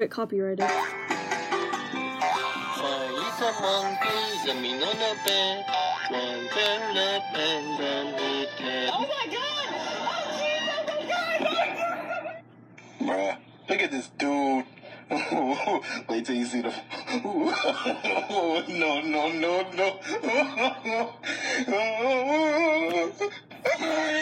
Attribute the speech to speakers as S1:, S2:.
S1: get copyrighted.
S2: Oh my god! Oh Jesus! Oh god!
S3: Oh, Bruh, look at this dude. Wait till you see the. no, no, no, no.